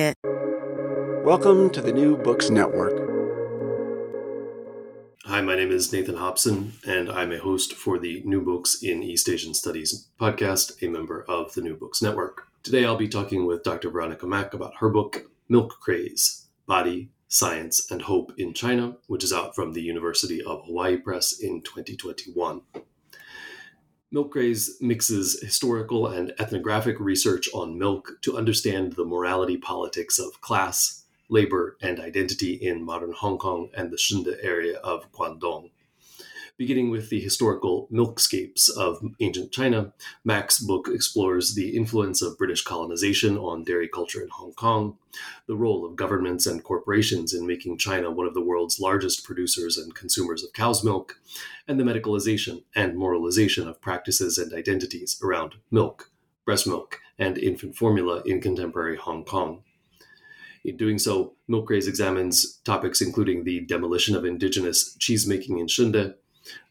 Welcome to the New Books Network. Hi, my name is Nathan Hobson, and I'm a host for the New Books in East Asian Studies podcast, a member of the New Books Network. Today I'll be talking with Dr. Veronica Mak about her book, Milk Craze Body, Science, and Hope in China, which is out from the University of Hawaii Press in 2021. Milk Craze mixes historical and ethnographic research on milk to understand the morality politics of class, labor, and identity in modern Hong Kong and the Shunde area of Guangdong. Beginning with the historical milkscapes of ancient China, Mak's book explores the influence of British colonization on dairy culture in Hong Kong, the role of governments and corporations in making China one of the world's largest producers and consumers of cow's milk, and the medicalization and moralization of practices and identities around milk, breast milk, and infant formula in contemporary Hong Kong. In doing so, Milk Craze examines topics including the demolition of indigenous cheesemaking in Shunde,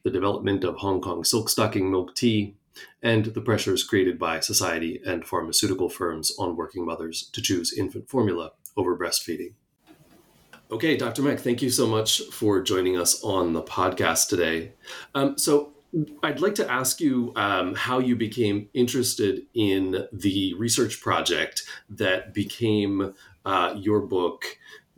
the development of Hong Kong silk stocking milk tea, and the pressures created by society and pharmaceutical firms on working mothers to choose infant formula over breastfeeding. Okay, Dr. Mak, thank you so much for joining us on the podcast today. Um, so, I'd like to ask you um, how you became interested in the research project that became uh, your book,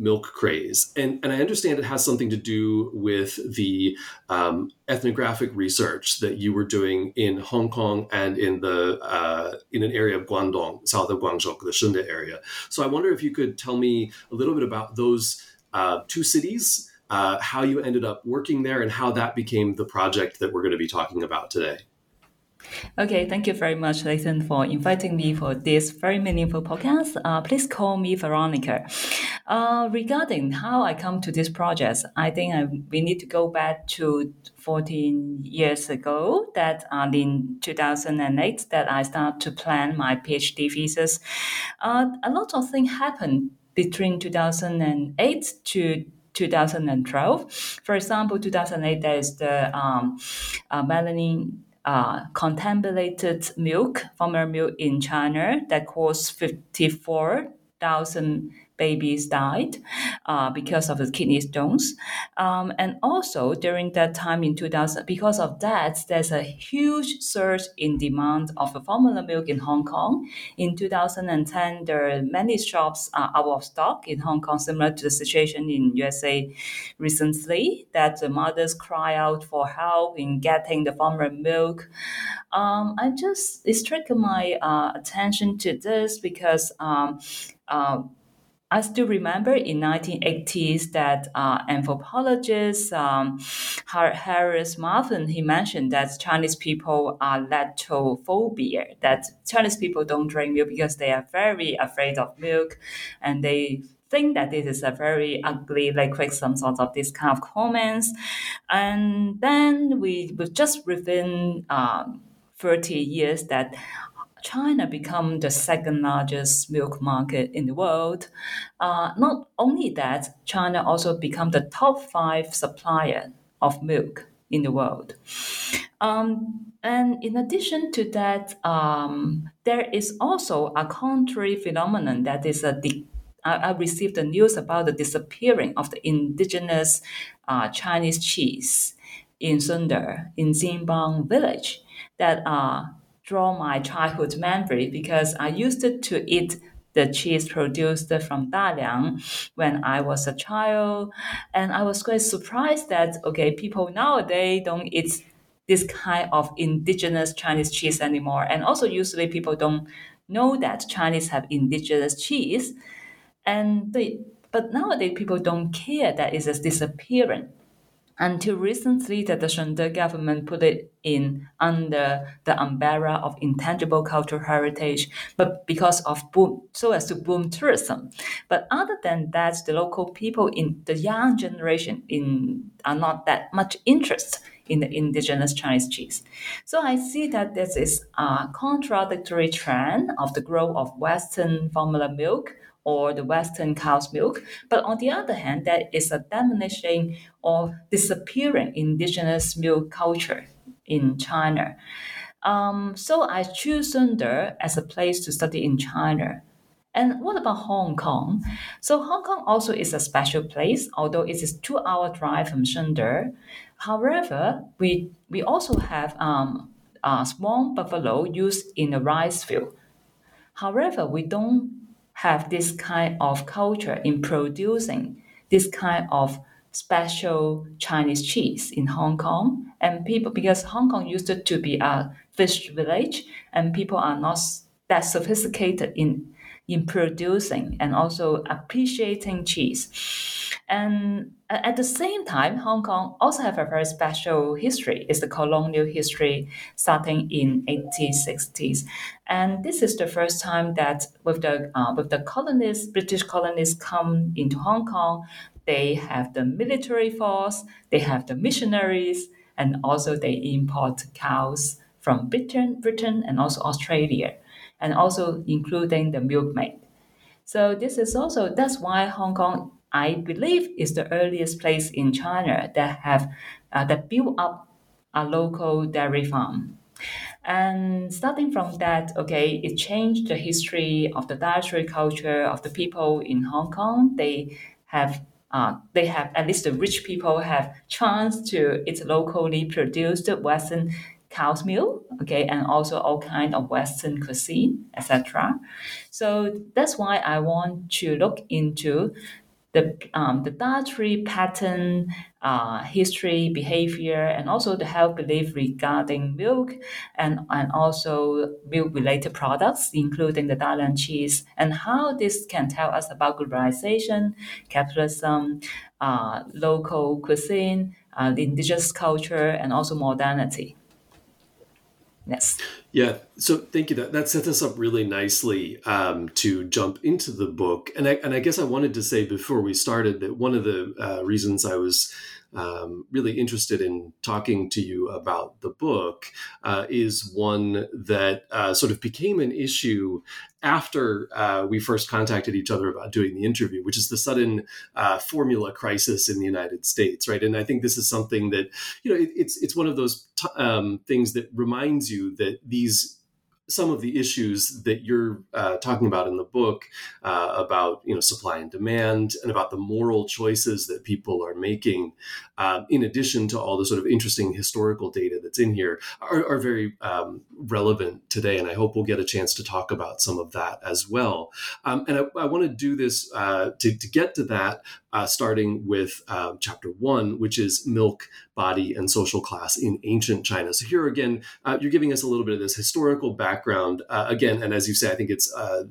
milk craze. And, and I understand it has something to do with the um, ethnographic research that you were doing in Hong Kong and in the uh, in an area of Guangdong, south of Guangzhou, the Shunde area. So I wonder if you could tell me a little bit about those uh, two cities. Uh, how you ended up working there and how that became the project that we're going to be talking about today. Okay, thank you very much, Nathan, for inviting me for this very meaningful podcast. Uh, please call me Veronica. Uh, regarding how I come to this project, I think I, we need to go back to 14 years ago that uh, in 2008 that I started to plan my PhD thesis. Uh, a lot of things happened between 2008 to 2012. For example, 2008, there is the um, uh, melamine uh, contaminated milk, formula milk in China that caused 54,000 babies died uh, because of the kidney stones. Um, and also during that time in 2000, because of that, there's a huge surge in demand of formula milk in Hong Kong. In 2010, there are many shops are out of stock in Hong Kong, similar to the situation in USA recently, that the mothers cry out for help in getting the formula milk. Um, I just, it struck my uh, attention to this because um, uh, I still remember in 1980s that uh, anthropologist um, Harris Marvin he mentioned that Chinese people are lactophobia that Chinese people don't drink milk because they are very afraid of milk and they think that this is a very ugly liquid, some sort of this kind of comments. And then we, we just within um, 30 years that China become the second largest milk market in the world. Uh, not only that, China also become the top five supplier of milk in the world. Um, and in addition to that, um, there is also a contrary phenomenon that is a de- I, I received the news about the disappearing of the indigenous uh, Chinese cheese in Shunde, in Xinbang village, that uh, draw my childhood memory because I used to eat the cheese produced from Daliang when I was a child. And I was quite surprised that, okay, people nowadays don't eat this kind of indigenous Chinese cheese anymore. And also, usually people don't know that Chinese have indigenous cheese. And they, but nowadays people don't care that it is disappearing until recently that the Shunde government put it in under the umbrella of intangible cultural heritage, but because of boom, so as to boom tourism. But other than that, the local people in the young generation in are not that much interest in the indigenous Chinese cheese. So I see that this is a contradictory trend of the growth of Western formula milk or the Western cow's milk. But on the other hand, there is a diminishing or disappearing indigenous milk culture in China. Um, so I choose Shunde as a place to study in China. And what about Hong Kong? So Hong Kong also is a special place, although it is two-hour drive from Shunde. However, we we also have um, a small buffalo used in the rice field. However, we don't have this kind of culture in producing this kind of special Chinese cheese in Hong Kong. And people, because Hong Kong used to be a fish village, and people are not that sophisticated in in producing and also appreciating cheese. And at the same time, Hong Kong also have a very special history. It's the colonial history starting in 1860s. And this is the first time that with the, uh, with the colonists, British colonists come into Hong Kong, they have the military force, they have the missionaries, and also they import cows from Britain, Britain and also Australia and also including the milkmaid. So this is also that's why Hong Kong, I believe, is the earliest place in China that have uh, that built up a local dairy farm. And starting from that, okay, it changed the history of the dietary culture of the people in Hong Kong. They have uh, they have at least the rich people have chance to eat locally produced Western cow's milk, okay, and also all kind of Western cuisine, etc. So that's why I want to look into the um, the dietary pattern, uh, history, behavior, and also the health belief regarding milk, and and also milk related products, including the dairy and cheese, and how this can tell us about globalization, capitalism, uh, local cuisine, uh, indigenous culture, and also modernity. Yes. Yeah. So thank you. That that sets us up really nicely um, to jump into the book. And I and I guess I wanted to say before we started that one of the uh, reasons I was um, really interested in talking to you about the book uh, is one that uh, sort of became an issue after uh, we first contacted each other about doing the interview, which is the sudden uh, formula crisis in the United States, right? And I think this is something that you know it, it's it's one of those t- um, things that reminds you that these some of the issues that you're uh, talking about in the book uh, about you know supply and demand and about the moral choices that people are making uh, in addition to all the sort of interesting historical data that's in here are, are very um, relevant today and i hope we'll get a chance to talk about some of that as well. Um, and i, I want to do this uh, to, to get to that uh, starting with uh, chapter one, which is milk, body, and social class in ancient China. So here again, uh, you're giving us a little bit of this historical background uh, again, and as you say, I think it's uh,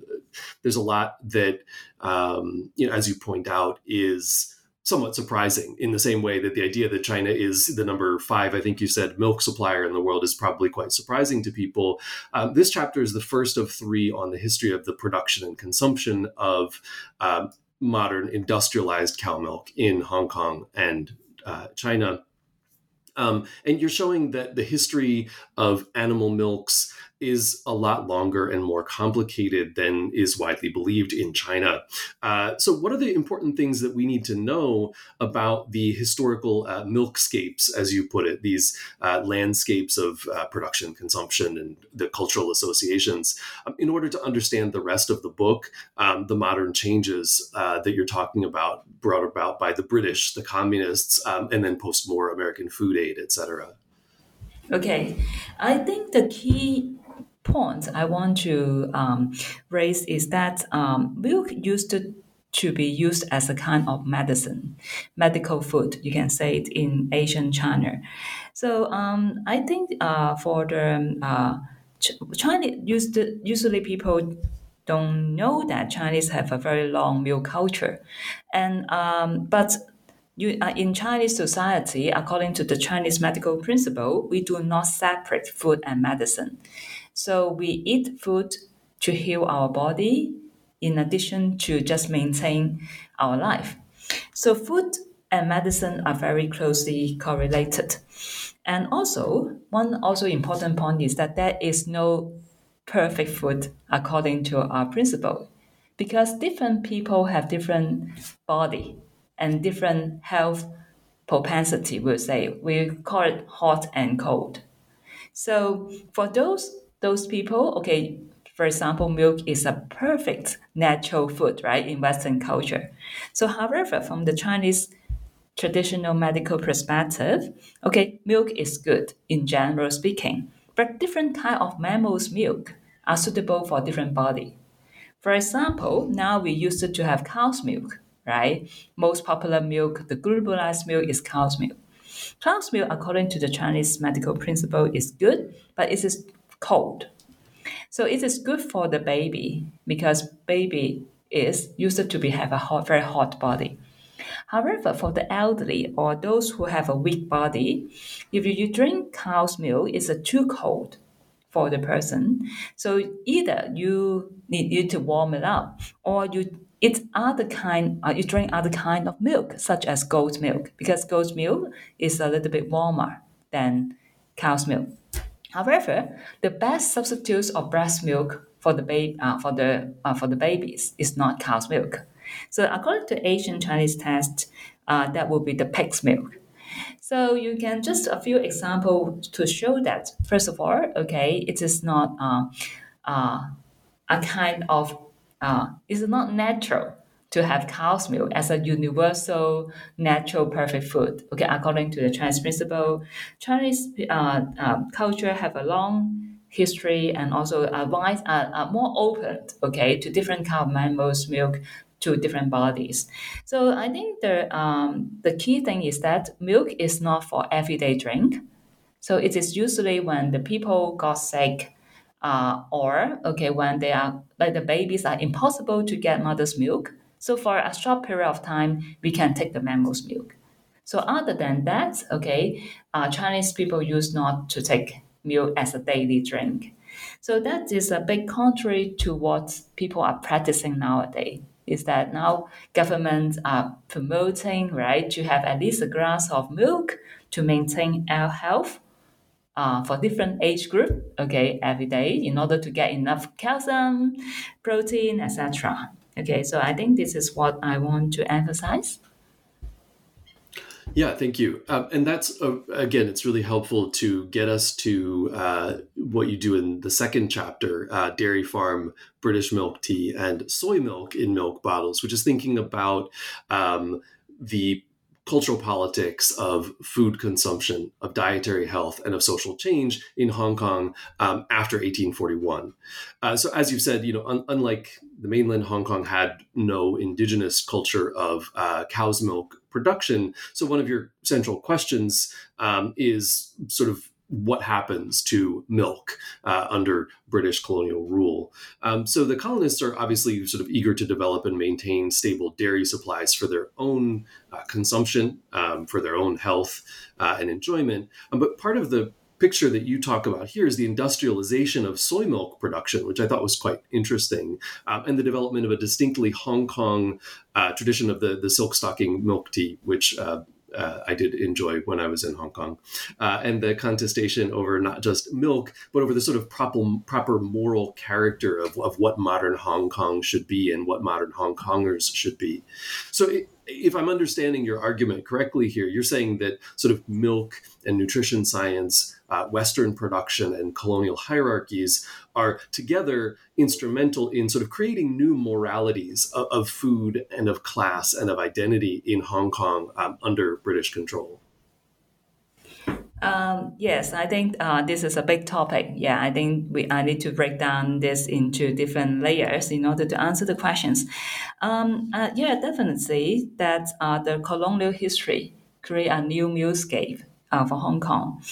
there's a lot that um, you know, as you point out, is somewhat surprising in the same way that the idea that China is the number five, I think you said, milk supplier in the world is probably quite surprising to people. Um, this chapter is the first of three on the history of the production and consumption of um, modern industrialized cow milk in Hong Kong and uh, China. Um, and you're showing that the history of animal milks is a lot longer and more complicated than is widely believed in China. Uh, so, what are the important things that we need to know about the historical uh, milkscapes, as you put it, these uh, landscapes of uh, production, consumption, and the cultural associations, um, in order to understand the rest of the book, um, the modern changes uh, that you're talking about, brought about by the British, the communists, um, and then post-war American food aid, et cetera? Okay, I think the key point I want to um, raise is that um, milk used to, to be used as a kind of medicine, medical food, you can say it in Asian China. So um, I think uh, for the uh, China, used to, usually people don't know that Chinese have a very long milk culture, and um, but you, uh, in Chinese society, according to the Chinese medical principle, we do not separate food and medicine. So we eat food to heal our body, in addition to just maintain our life. So food and medicine are very closely correlated. And also, one also important point is that there is no perfect food according to our principle, because different people have different body and different health propensity, we'll say. We call it hot and cold. So for those those people, okay, for example, milk is a perfect natural food, right, in Western culture. So however, from the Chinese traditional medical perspective, okay, milk is good in general speaking, but different kind of mammals' milk are suitable for different body. For example, now we used to have cow's milk, right? Most popular milk, the globalized milk, is cow's milk. Cow's milk, according to the Chinese medical principle, is good, but it is cold. So it is good for the baby because baby is used to be have a hot, very hot body. However, for the elderly or those who have a weak body, if you drink cow's milk, it's too cold for the person. So either you need you to warm it up, or you eat other kind, uh, you drink other kind of milk, such as goat milk, because goat milk is a little bit warmer than cow's milk. However, the best substitutes of breast milk for the baby uh, for the uh, for the babies is not cow's milk. So according to Asian Chinese test, uh, that will be the pig's milk. So you can just a few examples to show that. First of all, okay, it is not uh, uh, a kind of uh, it's not natural to have cow's milk as a universal, natural, perfect food. Okay, according to the Chinese principle, Chinese uh, uh, culture have a long history and also a wide, uh, uh, more open, okay, to different kind of mammals' milk to different bodies. So I think the um, the key thing is that milk is not for everyday drink. So it is usually when the people got sick, uh, or okay when they are like the babies are impossible to get mother's milk. So for a short period of time, we can take the mammal's milk. So other than that, okay, uh, Chinese people used not to take milk as a daily drink. So that is a big contrary to what people are practicing nowadays is that now governments are promoting right to have at least a glass of milk to maintain our health uh, for different age group okay every day in order to get enough calcium protein etc okay so i think this is what i want to emphasize yeah, thank you. Um, and that's, uh, again, it's really helpful to get us to uh, what you do in the second chapter uh, dairy farm, British milk tea, and soy milk in milk bottles, which is thinking about um, the cultural politics of food consumption, of dietary health, and of social change in Hong Kong um, after 1841. Uh, so, as you've said, you know, un- unlike the mainland, Hong Kong had no indigenous culture of uh, cow's milk production. So, one of your central questions um, is sort of what happens to milk uh, under British colonial rule. Um, so the colonists are obviously sort of eager to develop and maintain stable dairy supplies for their own uh, consumption, um, for their own health uh, and enjoyment. Um, but part of the picture that you talk about here is the industrialization of soy milk production, which I thought was quite interesting, um, and the development of a distinctly Hong Kong uh, tradition of the, the silk stocking milk tea, which uh, uh, I did enjoy when I was in Hong Kong, uh, and the contestation over not just milk, but over the sort of proper, proper moral character of, of what modern Hong Kong should be and what modern Hong Kongers should be. So, it, if I'm understanding your argument correctly here, you're saying that sort of milk and nutrition science, uh, Western production, and colonial hierarchies are together instrumental in sort of creating new moralities of, of food and of class and of identity in Hong Kong um, under British control. Um, yes, I think uh, this is a big topic. Yeah, I think we I need to break down this into different layers in order to answer the questions. Um, uh, yeah, definitely that uh, the colonial history create a new milkscape uh, for Hong Kong.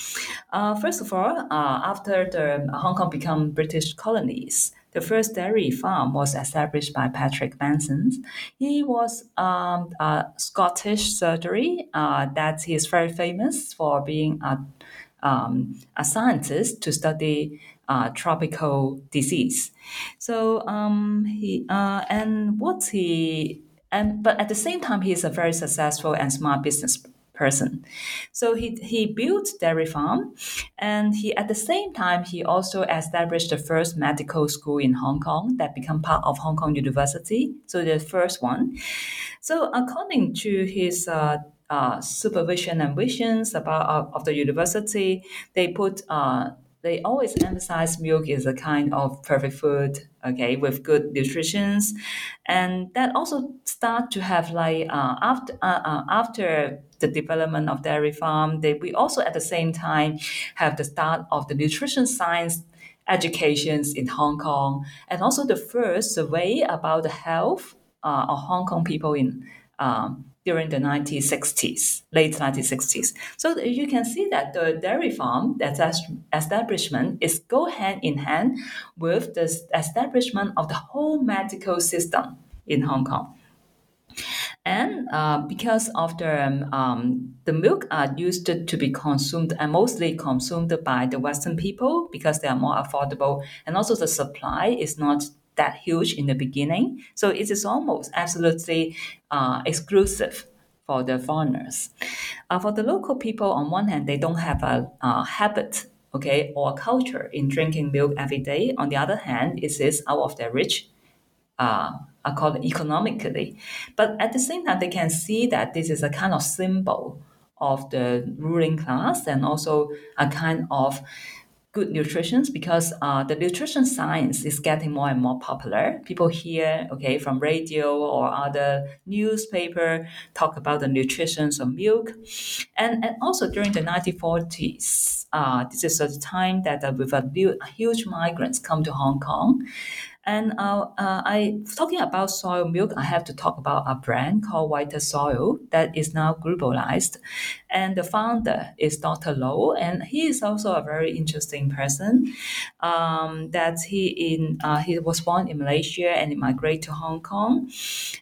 Uh, first of all, uh, after the Hong Kong become British colonies, the first dairy farm was established by Patrick Manson. He was um, a Scottish surgery uh, that he is very famous for being a, um, a scientist to study uh, tropical disease. So um, he uh, and what he and but at the same time he is a very successful and smart business person. So he, he built dairy farm and he at the same time he also established the first medical school in Hong Kong that become part of Hong Kong University. So the first one. So according to his uh, uh, supervision and visions about uh, of the university, they put uh, they always emphasize milk is a kind of perfect food, okay, with good nutrition, and that also start to have like uh, after uh, uh, after the development of dairy farm, they, we also at the same time have the start of the nutrition science educations in Hong Kong, and also the first survey about the health uh, of Hong Kong people in um, during the 1960s, late 1960s. So you can see that the dairy farm that establishment is go hand in hand with the establishment of the whole medical system in Hong Kong. And uh, because of the um, the milk are used to be consumed and mostly consumed by the Western people because they are more affordable, and also the supply is not that huge in the beginning. So it is almost absolutely uh, exclusive for the foreigners. Uh, for the local people, on one hand, they don't have a, a habit, okay, or culture in drinking milk every day. On the other hand, it is out of their reach. Uh, economically, but at the same time, they can see that this is a kind of symbol of the ruling class and also a kind of good nutrition because uh, the nutrition science is getting more and more popular. People hear, okay, from radio or other newspaper talk about the nutrition of milk. And, and also during the 1940s, uh, this is a time that uh, with a huge migrants come to Hong Kong. And uh, uh, I talking about soy milk, I have to talk about a brand called Vitasoy that is now globalized. And the founder is Dr. Lo, and he is also a very interesting person. Um, that he in uh, he was born in Malaysia and he migrated to Hong Kong,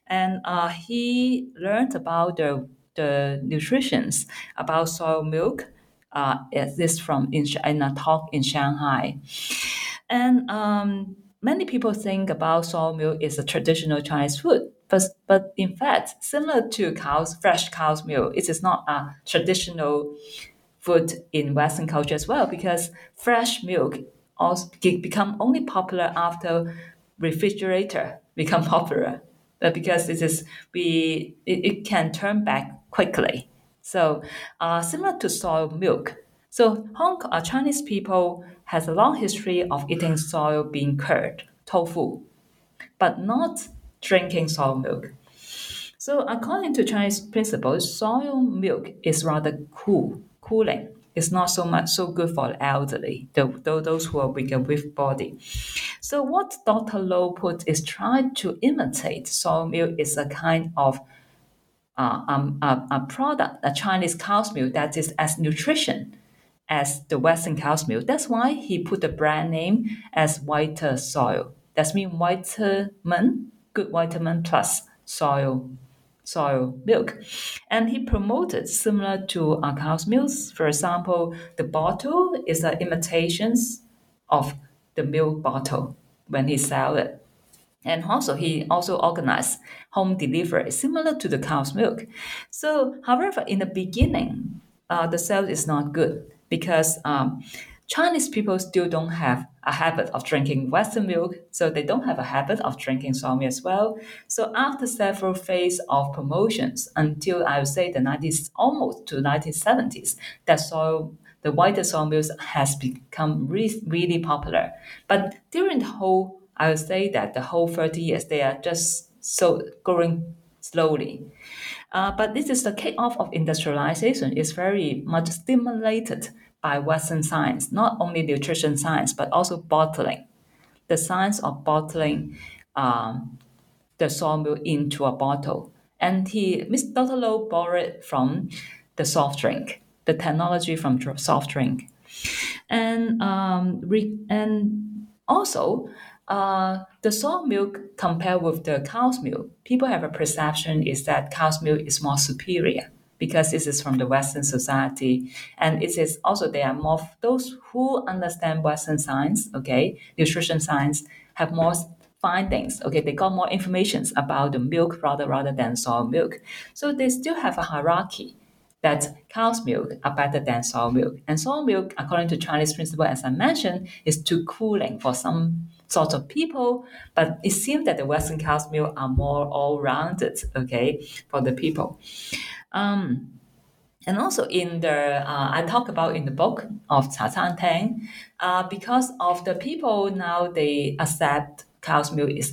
and uh, he learned about the the nutritions about soy milk. Uh, this from in, in a talk in Shanghai, and um, many people think about soy milk is a traditional Chinese food, but, but in fact, similar to cow's fresh cow's milk, it is not a traditional food in Western culture as well because fresh milk also become only popular after refrigerator become popular. But because it is we it, it can turn back quickly. So uh, similar to soy milk. So Hong Kong, Chinese people has a long history of eating soy bean curd, tofu, but not drinking soy milk. So according to Chinese principles, soy milk is rather cool, cooling. It's not so much so good for the elderly, those who are weaker with body. So what Dr. Lo put is trying to imitate soy milk is a kind of uh, um, a, a product, a Chinese cow's milk that is as nutrition as the Western cow's milk. That's why he put the brand name as Vitasoy. That's mean vitamin, good vitamin plus soil soil milk. And he promoted similar to a cow's milk. For example, the bottle is an imitation of the milk bottle when he sell it. And also, he also organized home delivery similar to the cow's milk. So, however, in the beginning, uh, the sales is not good because um, Chinese people still don't have a habit of drinking Western milk, so they don't have a habit of drinking soy as well. So after several phases of promotions, until I would say the 90s, almost to 1970s, that soy, the white soy milk has become re- really popular. But during the whole, I would say that the whole 30 years, they are just so growing slowly. Uh, but this is the kickoff of industrialization. It's very much stimulated by Western science, not only nutrition science, but also bottling. The science of bottling um, the soy milk into a bottle. And he, Mr. Dr. Lo borrowed from the soft drink, the technology from soft drink. And, um, re- and also, uh, the soy milk compared with the cow's milk, people have a perception is that cow's milk is more superior because this is from the Western society, and it is also there are more those who understand Western science, okay, nutrition science, have more findings. Okay, they got more information about the milk product rather than soy milk, so they still have a hierarchy that cow's milk are better than soy milk, and soy milk, according to Chinese principle, as I mentioned, is too cooling for some sorts of people, but it seems that the Western cow's milk are more all-rounded, okay, for the people. Um, and also in the, uh, I talk about in the book of Cha Chaan Teng, uh, because of the people now they accept cow's milk is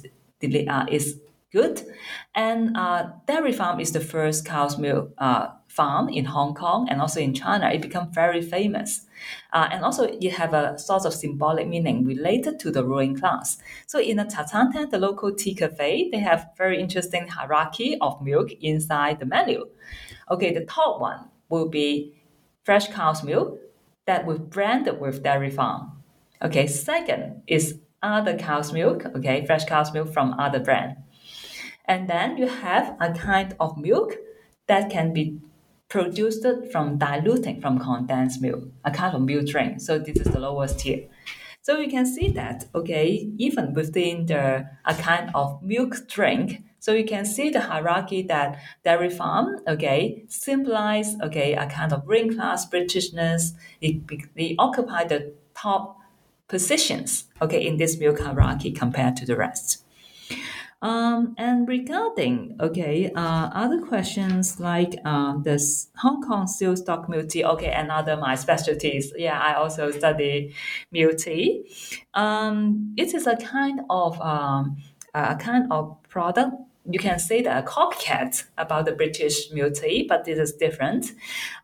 uh, is good, and uh, dairy farm is the first cow's milk uh, farm in Hong Kong and also in China. It become very famous. Uh, and also it have a sort of symbolic meaning related to the ruling class. So in the Teng, the local tea cafe, they have very interesting hierarchy of milk inside the menu. Okay, the top one will be fresh cow's milk that will branded with dairy farm. Okay, second is other cow's milk, okay, fresh cow's milk from other brand. And then you have a kind of milk that can be produced from diluting from condensed milk, a kind of milk drink. So this is the lowest tier. So you can see that, okay, even within the a kind of milk drink, so you can see the hierarchy that dairy farm, okay, symbolize, okay, a kind of ring class Britishness. It, they occupy the top positions, okay, in this milk hierarchy compared to the rest. Um, and regarding okay, uh, other questions like uh, this Hong Kong seal stock tea. Okay, another my specialties. Yeah, I also study tea. Um, it is a kind of um, a kind of product you can say that copycat about the British tea, but this is different.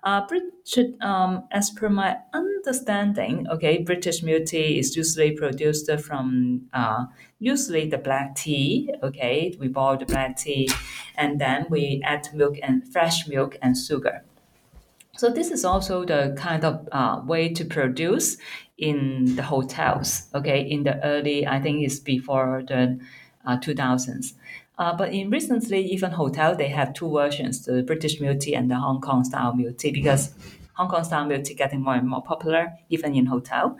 Uh, British, um, as per my understanding, okay, British tea is usually produced from uh, usually the black tea. Okay, we boil the black tea, and then we add milk and fresh milk and sugar. So this is also the kind of uh, way to produce in the hotels. Okay, in the early, I think it's before the uh, 2000s. Uh, but in recently, even hotel, they have two versions, the British milk tea and the Hong Kong style milk tea, because Hong Kong style milk tea getting more and more popular, even in hotel.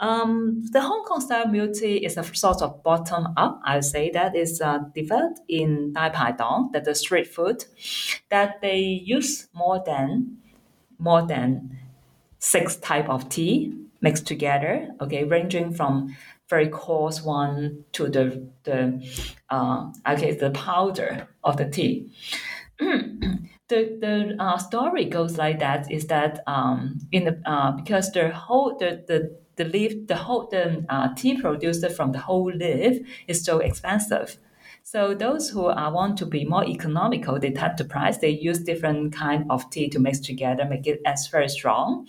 Um, the Hong Kong style milk tea is a sort of bottom up. I would say that is uh, developed in Dai Pai Dong, that the street food, that they use more than more than six type of tea mixed together. Okay, ranging from very coarse one to the the uh, okay the powder of the tea. the the uh, story goes like that is that um, in the uh, because the whole the the the leaf the whole the uh, tea produced from the whole leaf is so expensive. So those who uh, want to be more economical, they cut the price. They use different kind of tea to mix together, make it as very strong,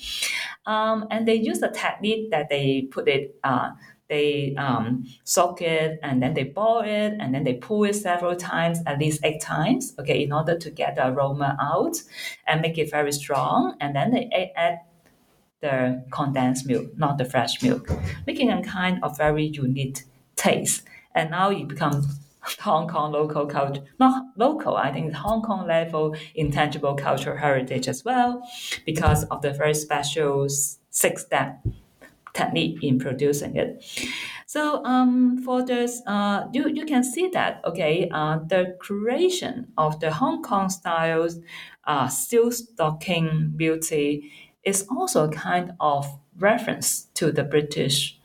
um, and they use a technique that they put it. Uh, they um, soak it and then they boil it and then they pull it several times, at least eight times, okay, in order to get the aroma out and make it very strong. And then they add the condensed milk, not the fresh milk, making a kind of very unique taste. And now it becomes Hong Kong local culture, not local, I think Hong Kong level intangible cultural heritage as well, because of the very special six step technique in producing it. So um, for this, uh, you, you can see that, okay, uh, the creation of the Hong Kong styles uh, silk stocking beauty is also a kind of reference to the British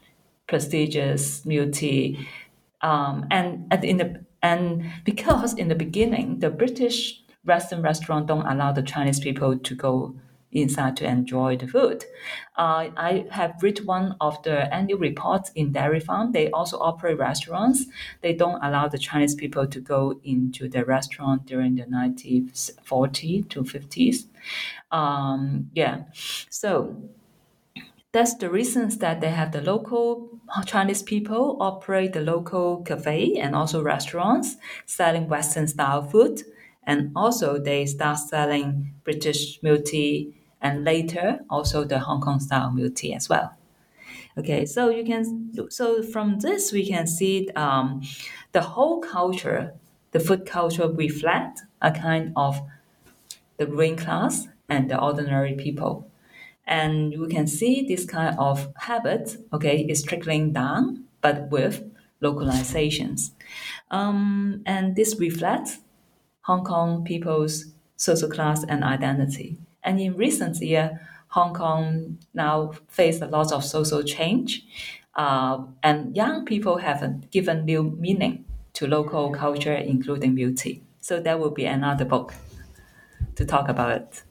prestigious beauty. Um, and at in the and because in the beginning the British Western restaurant don't allow the Chinese people to go inside to enjoy the food. Uh, I have read one of the annual reports in Dairy Farm. They also operate restaurants. They don't allow the Chinese people to go into the restaurant during the 1940s to 50s. Um, yeah, so that's the reasons that they have the local Chinese people operate the local cafe and also restaurants selling Western style food. And also they start selling British milk tea and later also the Hong Kong style milk tea as well. Okay, so you can so from this we can see um, the whole culture, the food culture reflect a kind of the ruling class and the ordinary people. And you can see this kind of habit, okay, is trickling down, but with localizations. Um, and this reflects Hong Kong people's social class and identity. And in recent year, Hong Kong now face a lot of social change, uh, and young people have given new meaning to local culture, including beauty. So that will be another book to talk about it.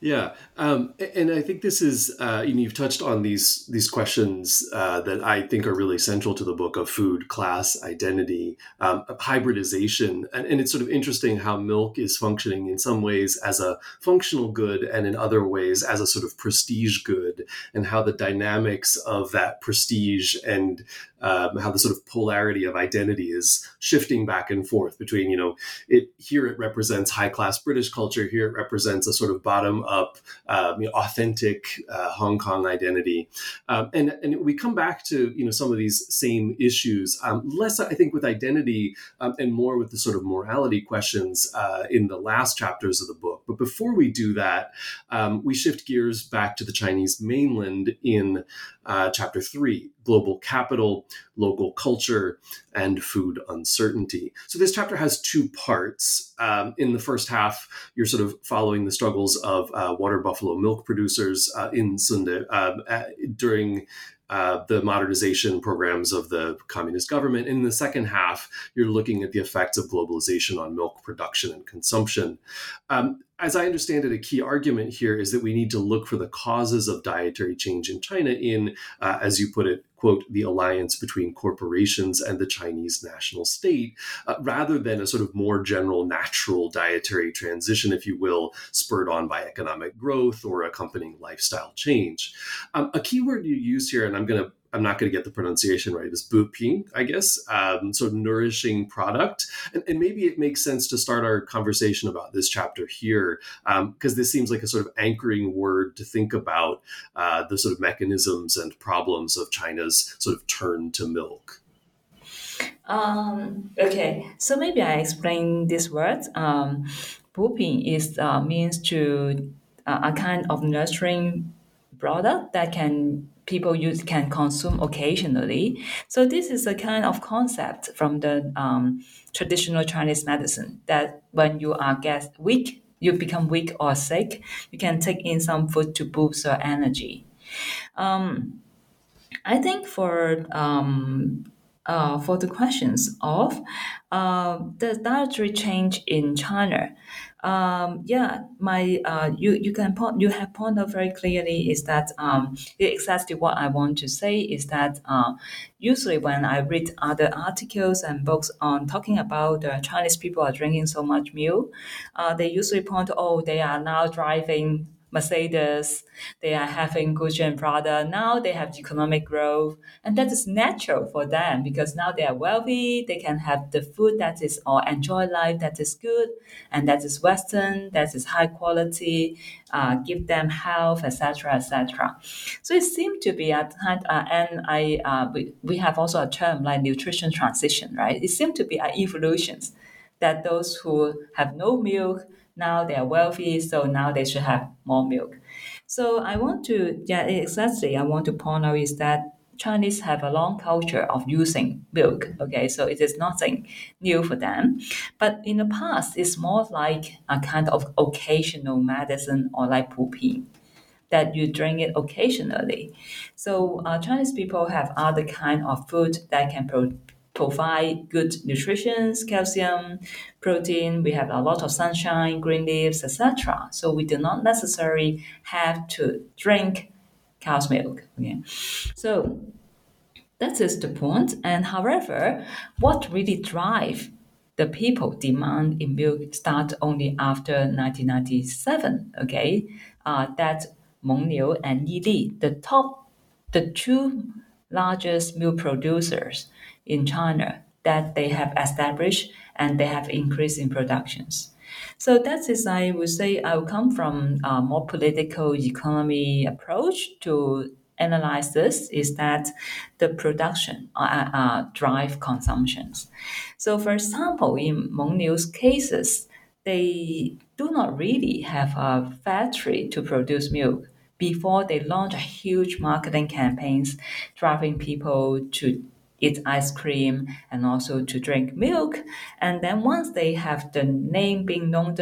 Yeah, um, and I think this is uh, you know, you've touched on these these questions uh, that I think are really central to the book of food, class, identity, um, hybridization, and, and, it's sort of interesting how milk is functioning in some ways as a functional good, and in other ways as a sort of prestige good, and how the dynamics of that prestige and um, how the sort of polarity of identity is shifting back and forth between you know it here it represents high class British culture, here it represents a sort of bottom up, um, you know, authentic uh, Hong Kong identity, um, and and we come back to you know some of these same issues, um, less I think with identity um, and more with the sort of morality questions uh, in the last chapters of the book. But before we do that, um, we shift gears back to the Chinese mainland in uh, chapter three global capital, local culture, and food uncertainty. So this chapter has two parts. Um, in the first half, you're sort of following the struggles of uh, water buffalo milk producers uh, in Shunde uh, during uh, the modernization programs of the communist government. In the second half, you're looking at the effects of globalization on milk production and consumption. Um, as I understand it, a key argument here is that we need to look for the causes of dietary change in China in, uh, as you put it, quote, the alliance between corporations and the Chinese national state, uh, rather than a sort of more general natural dietary transition, if you will, spurred on by economic growth or accompanying lifestyle change. Um, a key word you use here, and I'm going to I'm not going to get the pronunciation right, It's bupin, I guess, um, of nourishing product. And, and, maybe it makes sense to start our conversation about this chapter here, because um, this seems like a sort of anchoring word to think about uh, the sort of mechanisms and problems of China's sort of turn to milk. Um, okay, so maybe I explain this word. Um, is uh, means to uh, a kind of nurturing product that can people use can consume occasionally. So this is a kind of concept from the um, traditional Chinese medicine that when you are get weak, you become weak or sick, you can take in some food to boost your energy. Um, I think for um, uh, for the questions of uh, the dietary change in China, um, yeah, my uh, you you can point you have pointed out very clearly is that um, exactly what I want to say is that uh, usually when I read other articles and books on talking about the Chinese people are drinking so much milk, uh, they usually point oh they are now driving Mercedes, they are having Gucci and Prada. Now they have economic growth, and that is natural for them because now they are wealthy. They can have the food that is or enjoy life that is good and that is Western, that is high quality, uh, give them health, etc., etc. So it seems to be at uh, and I uh, we, we have also a term like nutrition transition, right? It seems to be an evolution that those who have no milk now they are wealthy, so now they should have more milk. So I want to, yeah, exactly. I want to point out is that Chinese have a long culture of using milk. Okay, so it is nothing new for them. But in the past, it's more like a kind of occasional medicine or like pupi that you drink it occasionally. So uh, Chinese people have other kind of food that can pro- provide good nutrition, calcium, protein. We have a lot of sunshine, green leaves, etc. So we do not necessarily have to drink cow's milk. Okay? So that is the point. And however, what really drive the people demand in milk start only after 1997. Okay, uh, that Meng and Yili, the top, the two largest milk producers in China, that they have established and they have increased in productions. So that is, I would say, I will come from a more political economy approach to analyze this is that the production uh, uh, drive consumptions. So, for example, in Mengniu's cases, they do not really have a factory to produce milk before they launch a huge marketing campaigns, driving people to eat ice cream and also to drink milk. And then once they have the name being known,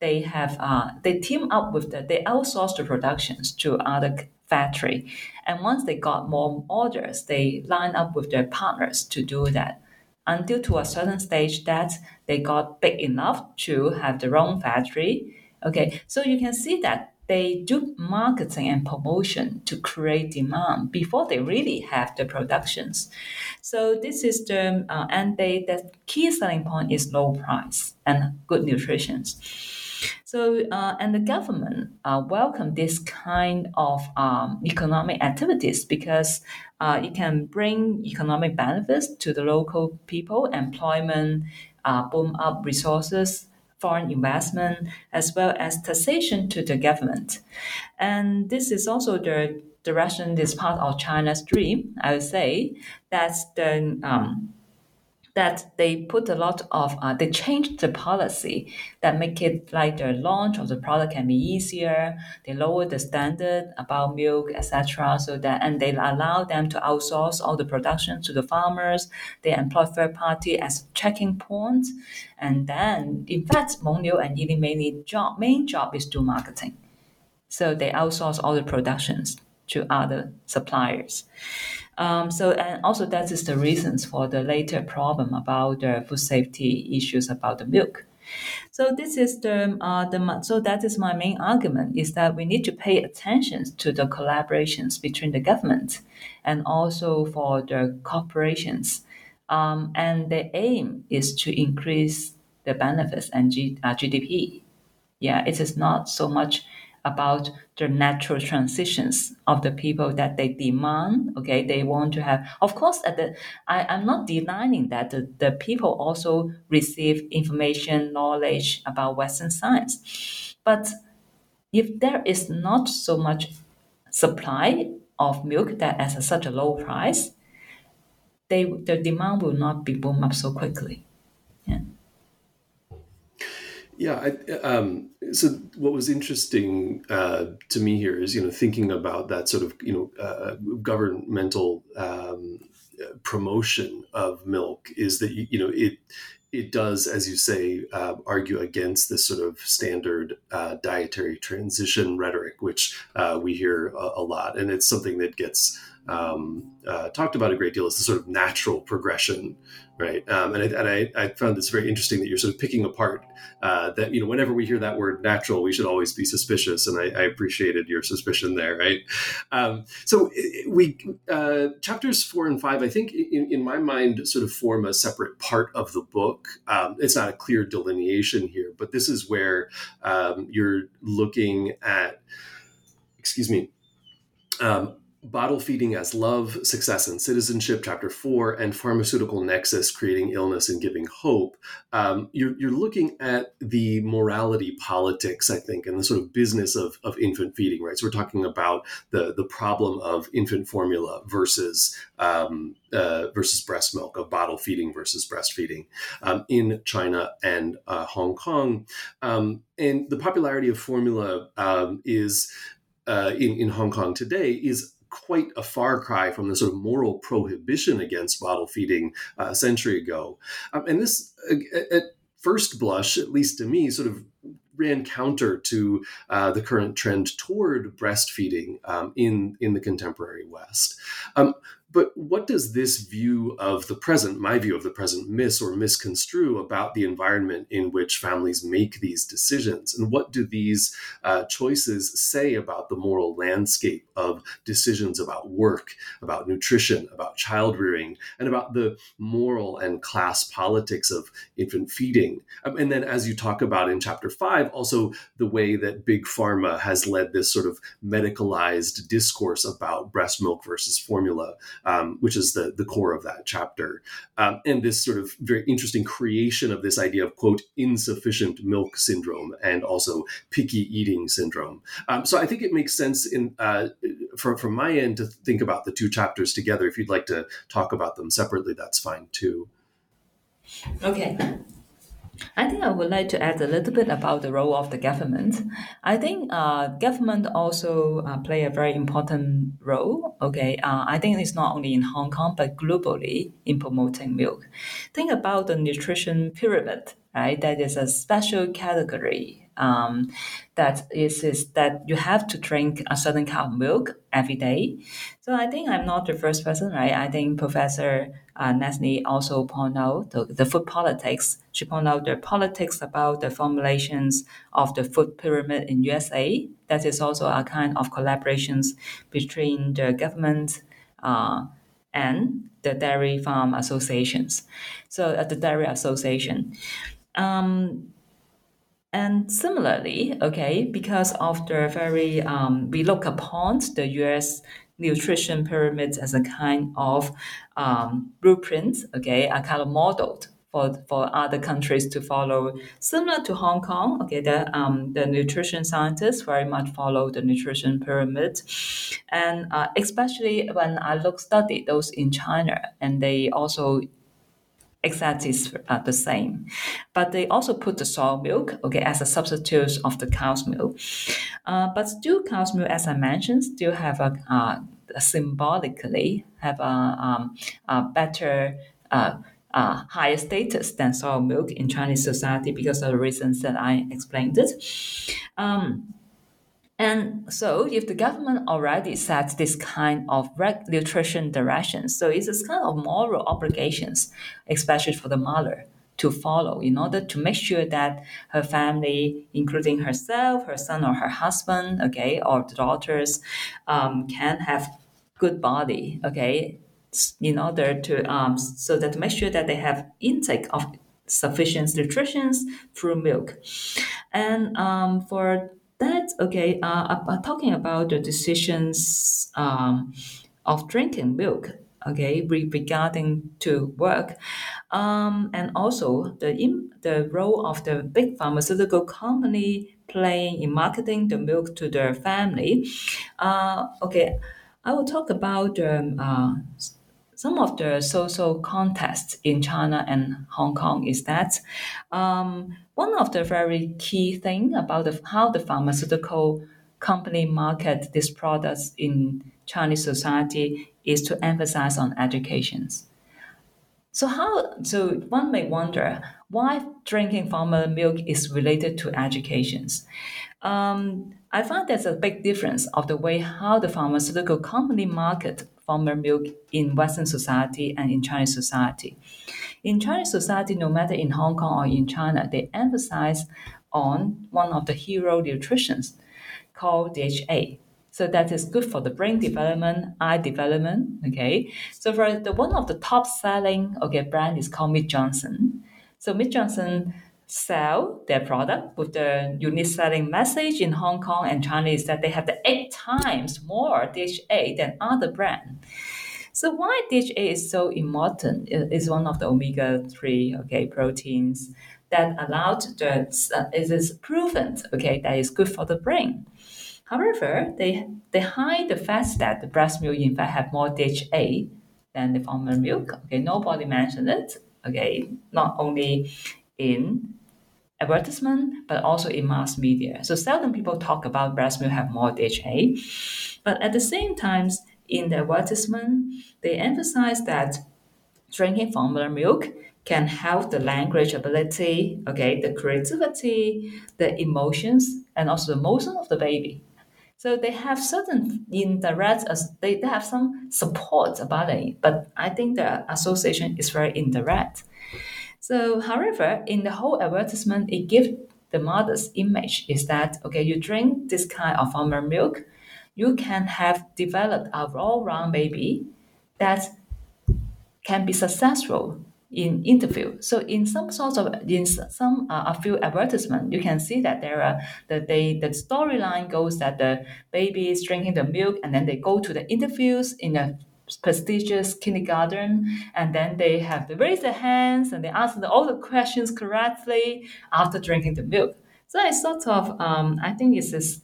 they have uh, they team up with the they outsource the productions to other factory. And once they got more orders, they line up with their partners to do that until to a certain stage that they got big enough to have their own factory. Okay, so you can see that they do marketing and promotion to create demand before they really have the productions. So this is the uh, and they the key selling point is low price and good nutrition. So, uh, and the government uh, welcome this kind of um, economic activities because uh, it can bring economic benefits to the local people, employment, uh, boom up resources, foreign investment, as well as taxation to the government. And this is also the direction, this part of China's dream, I would say, that's the um, that they put a lot of uh, they changed the policy that make it like the launch of the product can be easier. They lower the standard about milk etc so that and they allow them to outsource all the production to the farmers. They employ third party as checking points. And then in fact Mengniu and Yili mainly job main job is do marketing. So they outsource all the productions to other suppliers um, so and also that is the reasons for the later problem about the food safety issues about the milk. So this is the uh, the so that is my main argument is that we need to pay attention to the collaborations between the government and also for the corporations, um, and the aim is to increase the benefits and G, uh, GDP. Yeah, it is not so much about the natural transitions of the people that they demand. Okay, they want to have. Of course, at the I, I'm not denying that the, the people also receive information, knowledge about Western science. But if there is not so much supply of milk that at such a low price, they the demand will not be boom up so quickly. Yeah. I, um, so what was interesting uh, to me here is, you know, thinking about that sort of, you know, uh, governmental um, promotion of milk is that you, you know it it does, as you say, uh, argue against this sort of standard uh, dietary transition rhetoric, which uh, we hear a, a, lot, and it's something that gets um, uh, talked about a great deal as the sort of natural progression right? Um, and I, and I, I, found this very interesting that you're sort of picking apart uh, that you know whenever we hear that word natural, we should always be suspicious, and I, I appreciated your suspicion there, right? Um, so we uh, chapters four and five, I think, in, in, my mind, sort of form a separate part of the book. Um, it's not a clear delineation here, but this is where um, you're looking at, excuse me. Um, Bottle Feeding as Love, Success and Citizenship, Chapter 4, and Pharmaceutical Nexus, Creating Illness and Giving Hope, um, you're, you're looking at the morality politics, I think, and the sort of business of, of infant feeding, right? So we're talking about the, the problem of infant formula versus um, uh, versus breast milk, of bottle feeding versus breastfeeding um, in China and uh, Hong Kong. Um, and the popularity of formula um, is uh, in, in Hong Kong today is quite a far cry from the sort of moral prohibition against bottle feeding uh, a century ago. Um, and this, uh, at first blush, at least to me, sort of ran counter to uh, the current trend toward breastfeeding um, in in the contemporary West. Um, but what does this view of the present, my view of the present, miss or misconstrue about the environment in which families make these decisions? And what do these uh, choices say about the moral landscape of decisions about work, about nutrition, about child rearing, and about the moral and class politics of infant feeding? Um, and then, as you talk about in chapter five, also the way that big pharma has led this sort of medicalized discourse about breast milk versus formula, um, which is the, the core of that chapter. Um, and this sort of very interesting creation of this idea of, quote, insufficient milk syndrome and also picky eating syndrome. Um, so I think it makes sense in uh, from, from my end to think about the two chapters together. If you'd like to talk about them separately, that's fine too. Okay. I think I would like to add a little bit about the role of the government. I think uh, government also uh, play a very important role. Okay, uh, I think it's not only in Hong Kong but globally in promoting milk. Think about the nutrition pyramid, right? That is a special category um, that is, is that you have to drink a certain kind of milk every day. So I think I'm not the first person, right? I think Professor uh, also point out the, the food politics. She point out the politics about the formulations of the food pyramid in USA. That is also a kind of collaborations between the government uh, and the dairy farm associations. So at uh, the dairy association. Um, and similarly, okay, because of the very, um, we look upon the US nutrition pyramids as a kind of um, blueprint, okay, a kind of modeled for, for other countries to follow. Similar to Hong Kong, okay, the, um, the nutrition scientists very much follow the nutrition pyramid. And uh, especially when I look study those in China, and they also exactly uh, the same. But they also put the soy milk, okay, as a substitute of the cow's milk. Uh, but still, cow's milk, as I mentioned, still have a, uh, symbolically have a, um, a better. Uh, uh, higher status than soy milk in Chinese society because of the reasons that I explained it. Um, and so, if the government already sets this kind of nutrition direction, so it's this kind of moral obligations, especially for the mother, to follow in order to make sure that her family, including herself, her son or her husband, okay, or the daughters, um, can have good body, okay, in order to um, so that make sure that they have intake of sufficient nutrition through milk, and um, for okay uh, uh, talking about the decisions um, of drinking milk okay regarding to work um, and also the in, the role of the big pharmaceutical company playing in marketing the milk to their family. Uh, okay i will talk about um, uh, some of the social contexts in China and Hong Kong is that um, one of the very key thing about the, how the pharmaceutical company market these products in Chinese society is to emphasize on educations. So how so one may wonder why drinking formula milk is related to educations. Um, I find there's a big difference of the way how the pharmaceutical company market formula milk in Western society and in Chinese society. In Chinese society, no matter in Hong Kong or in China, they emphasize on one of the hero nutritions called DHA. So that is good for the brain development, eye development. Okay. So for the one of the top selling okay brand is called Mead Johnson. So Mead Johnson sell their product with the unique selling message in Hong Kong and China is that they have the eight times more DHA than other brand. So why DHA is so important is one of the omega-3 okay, proteins that allowed the, uh, it is proven okay, that is good for the brain. However, they, they hide the fact that the breast milk in fact have more DHA than the formula milk. Okay, nobody mentioned it. Okay, not only in advertisement, but also in mass media. So seldom people talk about breast milk have more DHA. But at the same time, in the advertisement, they emphasize that drinking formula milk can help the language ability, okay, the creativity, the emotions, and also the motion of the baby. So they have certain indirect, they, they have some support about it, but I think the association is very indirect. So, however, in the whole advertisement, it gives the mother's image is that okay, you drink this kind of formula milk, you can have developed a all-round baby that can be successful in interview. So in some sorts of in some uh, a few advertisement, you can see that there are that they the storyline goes that the baby is drinking the milk and then they go to the interviews in a prestigious kindergarten and then they have to raise their hands and they answer all the questions correctly after drinking the milk. So it's sort of um, I think it's is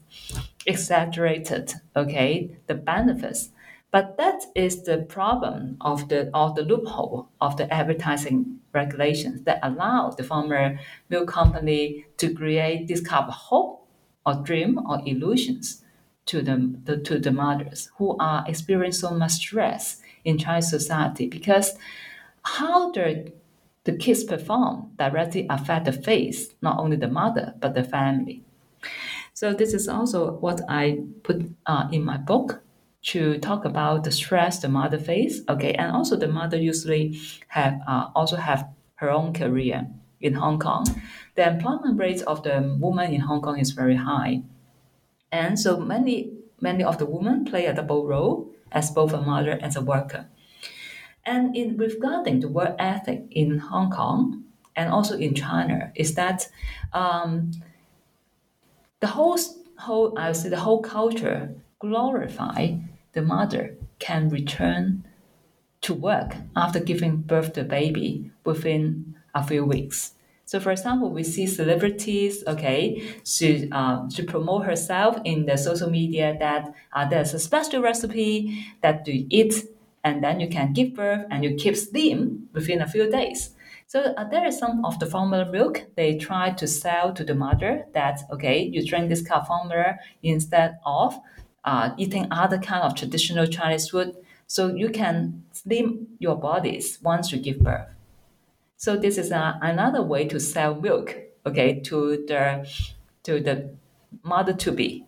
exaggerated, okay, the benefits but that is the problem of the of the loophole of the advertising regulations that allow the former milk company to create this kind of hope or dream or illusions to the, the to the mothers who are experiencing so much stress in Chinese society because how the the kids perform directly affect the face, not only the mother but the family. So this is also what I put uh, in my book to talk about the stress the mother face. Okay, and also the mother usually have uh, also have her own career in Hong Kong. The employment rate of the woman in Hong Kong is very high, and so many many of the women play a double role as both a mother and a worker. And in regarding the work ethic in Hong Kong and also in China, is that um, the whole whole I would say the whole culture glorify the mother can return to work after giving birth to baby within a few weeks. So, for example, we see celebrities, okay, to, uh, to promote herself in the social media that uh, there's a special recipe that you eat and then you can give birth and you keep slim within a few days. So uh, there is some of the formula milk they try to sell to the mother that okay, you drink this kind of formula instead of uh, eating other kind of traditional Chinese food, so you can slim your bodies once you give birth. So this is a, another way to sell milk, okay, to the to the mother to be.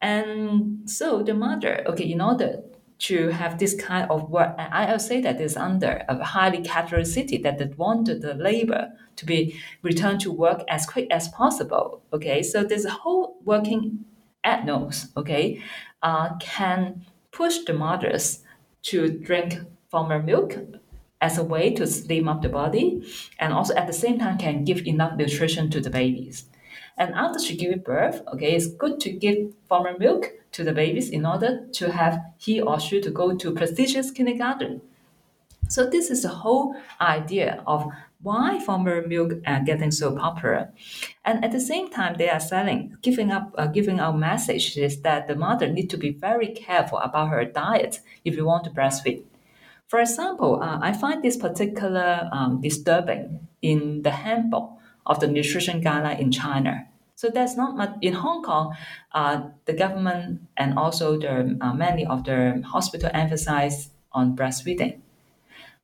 And so the mother, okay, in order to have this kind of work, and I will say that is under a highly capitalist city that wanted the labor to be returned to work as quick as possible. Okay, so this whole working ethnos, okay, uh, can push the mothers to drink formula milk as a way to slim up the body and also at the same time can give enough nutrition to the babies. And after she gives birth, okay, it's good to give formula milk to the babies in order to have he or she to go to prestigious kindergarten. So this is the whole idea of why formula milk are getting so popular. And at the same time, they are selling, giving up, uh, giving out messages that the mother need to be very careful about her diet if you want to breastfeed. For example, uh, I find this particular um, disturbing in the handbook of the nutrition guideline in China. So that's not much in Hong Kong. Uh, the government and also the uh, many of the hospital emphasize on breastfeeding.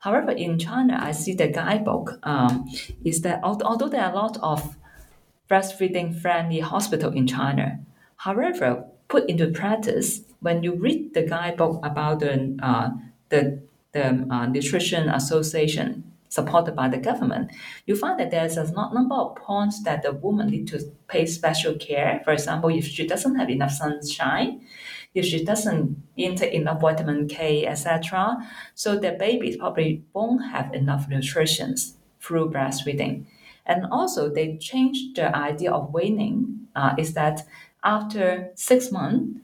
However, in China, I see the guidebook um, is that although there are a lot of breastfeeding friendly hospital in China, however, put into practice, when you read the guidebook about the uh, the, the uh, nutrition association supported by the government, you find that there's a number of points that the woman need to pay special care. For example, if she doesn't have enough sunshine, if she doesn't intake enough vitamin K, etc., so the baby probably won't have enough nutrition through breastfeeding. And also, they changed the idea of weaning. Uh, is that after six months,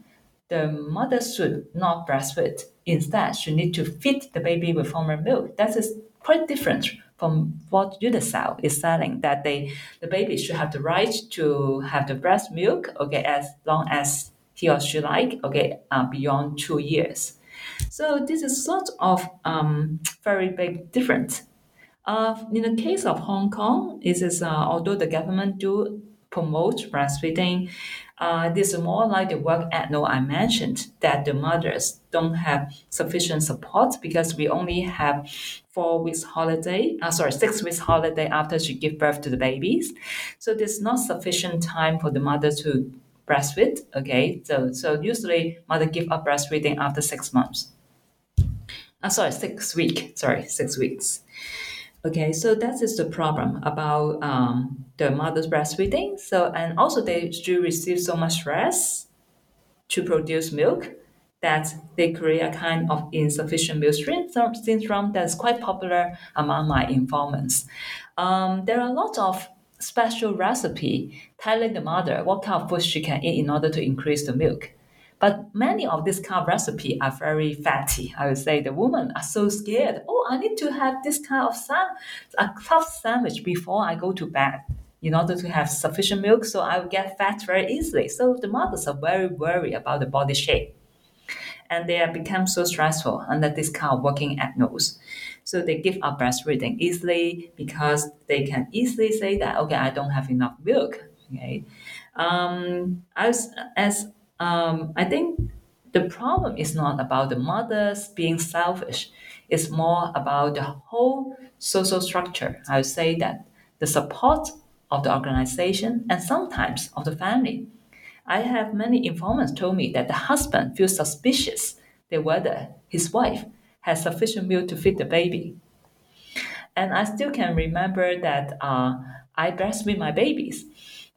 the mother should not breastfeed. Instead, she need to feed the baby with formula milk. That is quite different from what UNICEF is selling. That they the baby should have the right to have the breast milk, okay, as long as he or she like, okay, uh, beyond two years. So this is sort of um, very big difference. Uh, in the case of Hong Kong, this is uh, although the government do promote breastfeeding, uh, this is more like the work ethno I mentioned that the mothers don't have sufficient support because we only have four weeks holiday, uh, sorry, six weeks holiday after she give birth to the babies. So there's not sufficient time for the mother to breastfeed. Okay, so so usually mother give up breastfeeding after six months. Uh, sorry, six week. Sorry, six weeks. Okay, so that is the problem about um, the mother's breastfeeding. So and also they still receive so much stress to produce milk that they create a kind of insufficient milk syndrome that's quite popular among my informants. Um, there are a lot of special recipe telling the mother what kind of food she can eat in order to increase the milk. But many of these kind of recipe are very fatty. I would say the women are so scared. Oh, I need to have this kind of sam- a tough sandwich before I go to bed in order to have sufficient milk, so I will get fat very easily. So the mothers are very worried about the body shape. And they have become so stressful under this kind of working ethnos. So they give up breastfeeding easily because they can easily say that, okay, I don't have enough milk. Okay. Um, as, as um, I think the problem is not about the mothers being selfish. It's more about the whole social structure. I would say that the support of the organization and sometimes of the family. I have many informants told me that the husband feels suspicious that whether his wife has sufficient milk to feed the baby. And I still can remember that uh, I breastfeed my babies.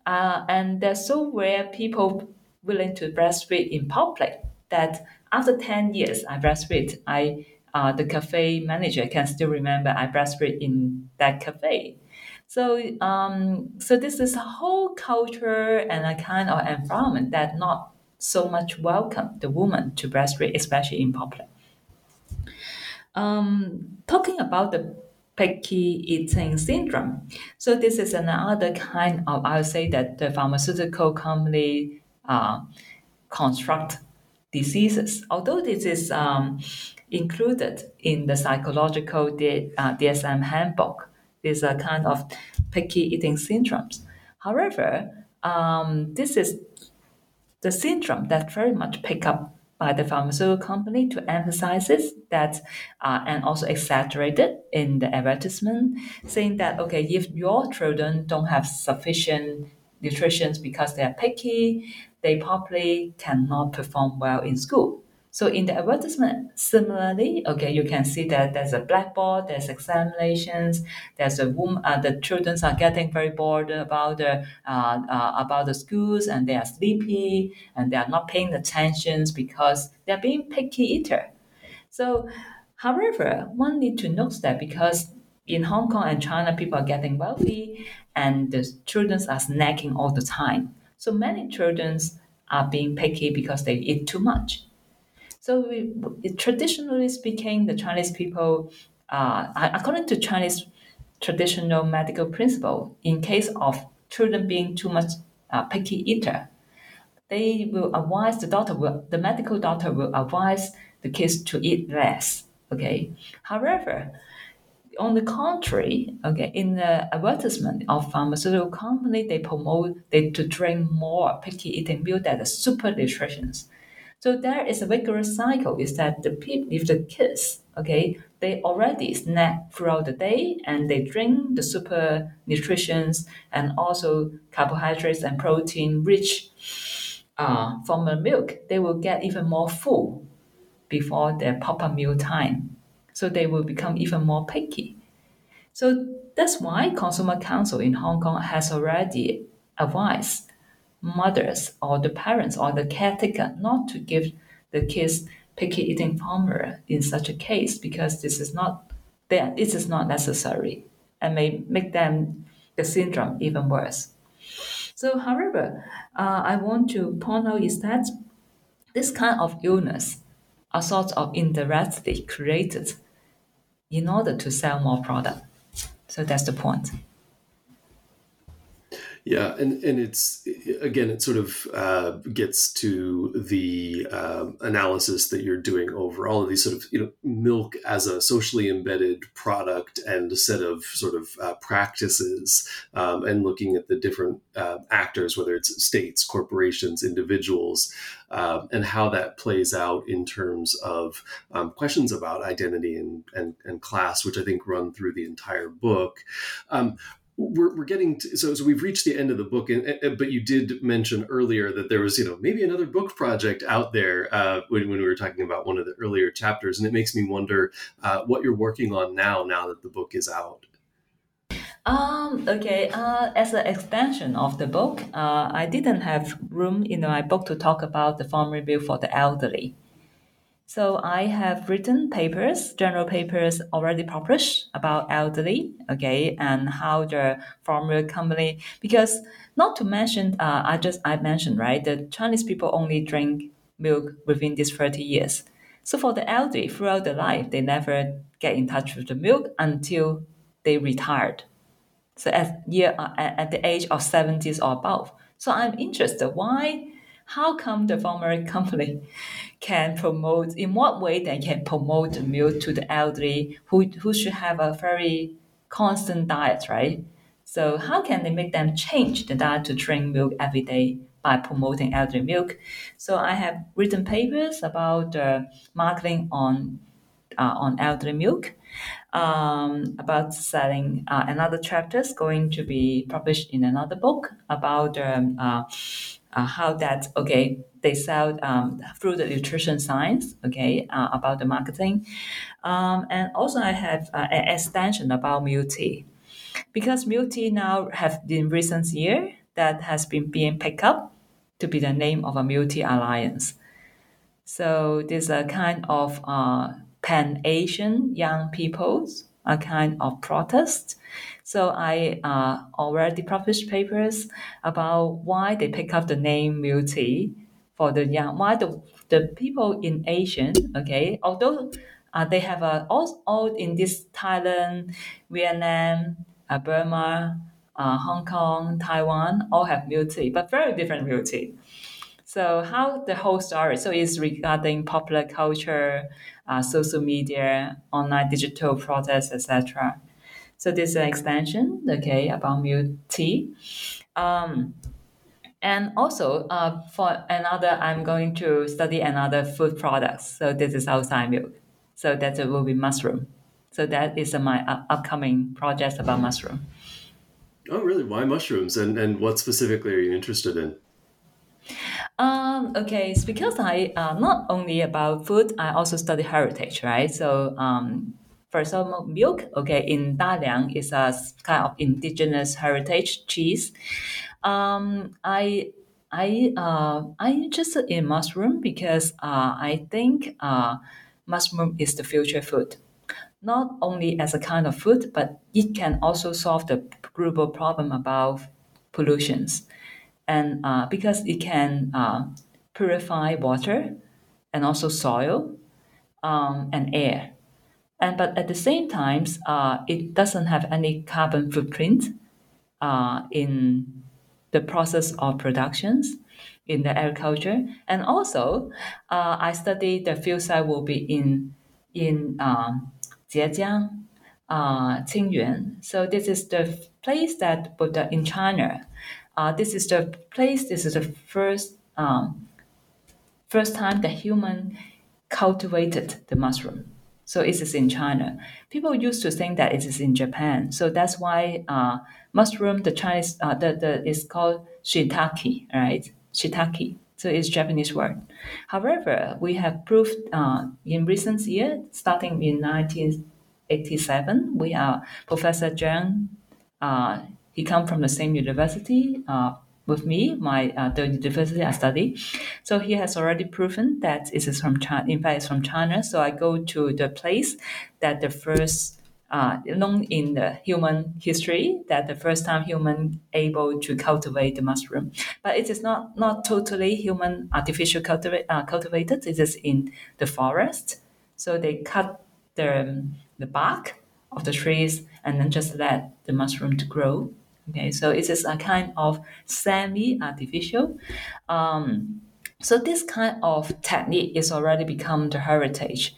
Uh, and there's so rare people willing to breastfeed in public that after 10 years I breastfeed, I uh, the cafe manager can still remember I breastfeed in that cafe. So, um, so this is a whole culture and a kind of environment that not so much welcome the woman to breastfeed, especially in public. Um, talking about the picky eating syndrome. So this is another kind of, I would say that the pharmaceutical company uh, construct diseases. Although this is um, included in the psychological D, uh, DSM handbook, is a kind of picky eating syndromes. However, um, this is the syndrome that very much picked up by the pharmaceutical company to emphasize that uh, and also exaggerated in the advertisement saying that okay if your children don't have sufficient nutrition because they are picky they probably cannot perform well in school so in the advertisement, similarly, okay, you can see that there's a blackboard, there's examinations, there's a room. Uh, the children are getting very bored about the uh, uh, about the schools, and they are sleepy, and they are not paying attention because they are being picky eater. So, however, one need to note that because in Hong Kong and China, people are getting wealthy, and the children are snacking all the time. So many children are being picky because they eat too much. So we, traditionally speaking, the Chinese people, uh, according to Chinese traditional medical principle, in case of children being too much uh, picky eater, they will advise the doctor will the medical doctor will advise the kids to eat less. Okay. However, on the contrary, okay, in the advertisement of pharmaceutical company, they promote they to drink more picky eating milk that is super nutritious. So there is a vigorous cycle is that the people, if the kids, okay, they already snack throughout the day and they drink the super nutritions and also carbohydrates and protein rich uh, formula milk, they will get even more full before their proper meal time. So they will become even more picky. So that's why Consumer Council in Hong Kong has already advised mothers or the parents or the caretaker not to give the kids picky eating formula in such a case because this is not this is not necessary and may make them the syndrome even worse. So, however, uh, I want to point out is that this kind of illness are sort of indirectly created in order to sell more product. So that's the point. Yeah, and and it's again, it sort of uh, gets to the uh, analysis that you're doing over all of these sort of you know milk as a socially embedded product and a set of sort of uh, practices, um, and looking at the different uh, actors, whether it's states, corporations, individuals, um, and how that plays out in terms of um, questions about identity and, and and class, which I think run through the entire book. Um, we're, we're getting to, so so we've reached the end of the book, and, and, but you did mention earlier that there was you know maybe another book project out there uh, when, when we were talking about one of the earlier chapters, and it makes me wonder uh, what you're working on now. Now that the book is out. Um, okay, uh, as an extension of the book, uh, I didn't have room in my book to talk about the farm review for the elderly. So I have written papers, general papers already published about elderly, okay, and how the formula company, because not to mention, uh, I just, I mentioned, right, the Chinese people only drink milk within these 30 years. So for the elderly, throughout their life, they never get in touch with the milk until they retired. So at year, uh, at the age of 70s or above. So I'm interested, why how come the farmer company can promote in what way they can promote the milk to the elderly who, who should have a very constant diet right? So how can they make them change the diet to drink milk every day by promoting elderly milk? So i have written papers about the marketing on uh, on elderly milk um, about selling uh, another chapter is going to be published in another book about um, uh, how that okay they sell um, through the nutrition science okay uh, about the marketing. Um, and also i have uh, an extension about tea. Because tea now have in recent year that has been being picked up to be the name of a tea alliance. So there's a kind of uh, pan-asian young peoples a kind of protest so I uh, already published papers about why they pick up the name tea for the young. Why the the people in Asian, okay, although uh, they have uh, all, all in this Thailand, Vietnam, uh, Burma, uh, Hong Kong, Taiwan, all have tea, but very different tea. So how the whole story? So it's regarding popular culture, uh, social media, online digital protests, etc. So this is an extension, okay, about milk tea. Um, and also uh, for another, I'm going to study another food products. So this is outside milk. So that it will be mushroom. So that is my uh, upcoming project about mushroom. Oh, really? Why mushrooms? And and what specifically are you interested in? Um, okay, it's because I uh, not only about food, I also study heritage, right? So um, for example, milk, okay, in Daliang is a kind of indigenous heritage cheese. Um, I I uh, I'm interested in mushroom because uh, I think uh, mushroom is the future food. Not only as a kind of food, but it can also solve the global problem about pollutions, and uh, because it can uh, purify water and also soil um, and air and but at the same time, uh, it doesn't have any carbon footprint uh, in the process of productions in the agriculture. And also, uh, I studied the field site will be in in um, Zhejiang, uh, Qingyuan. So this is the place that, but in China, uh, this is the place. This is the first um, first time the human cultivated the mushroom. So it is in China. People used to think that it is in Japan. So that's why uh, mushroom, the Chinese, uh, the, the is called shiitake, right? Shiitake. So it's Japanese word. However, we have proved uh, in recent years, starting in 1987, we are Professor Zhang. Uh, he come from the same university, uh, with me, my uh, the university I study. So he has already proven that it is from China. In fact, it's from China. So I go to the place that the first uh, known in the human history that the first time human able to cultivate the mushroom, but it is not not totally human artificial cultivate, uh, cultivated. It is in the forest. So they cut the the bark of the trees and then just let the mushroom to grow Okay, so it is a kind of semi-artificial. Um, so this kind of technique is already become the heritage,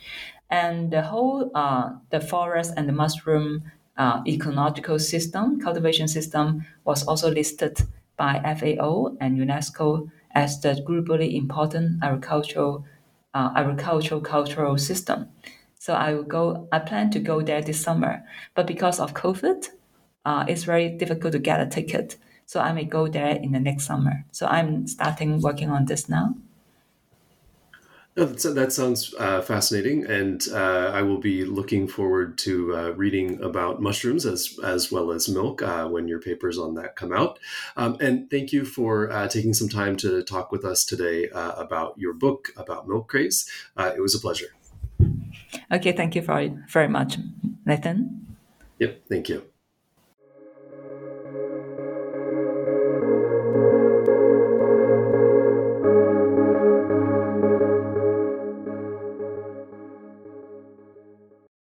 and the whole uh, the forest and the mushroom uh, ecological system, cultivation system, was also listed by FAO and UNESCO as the globally important agricultural uh, agricultural cultural system. So I will go. I plan to go there this summer, but because of COVID, uh, it's very difficult to get a ticket. So I may go there in the next summer. So I'm starting working on this now. No, that sounds uh, fascinating, and uh, I will be looking forward to uh, reading about mushrooms as as well as milk uh, when your papers on that come out. Um, and thank you for uh, taking some time to talk with us today uh, about your book about milk craze. it was a pleasure. Okay, thank you very very much, Nathan. Yep, thank you.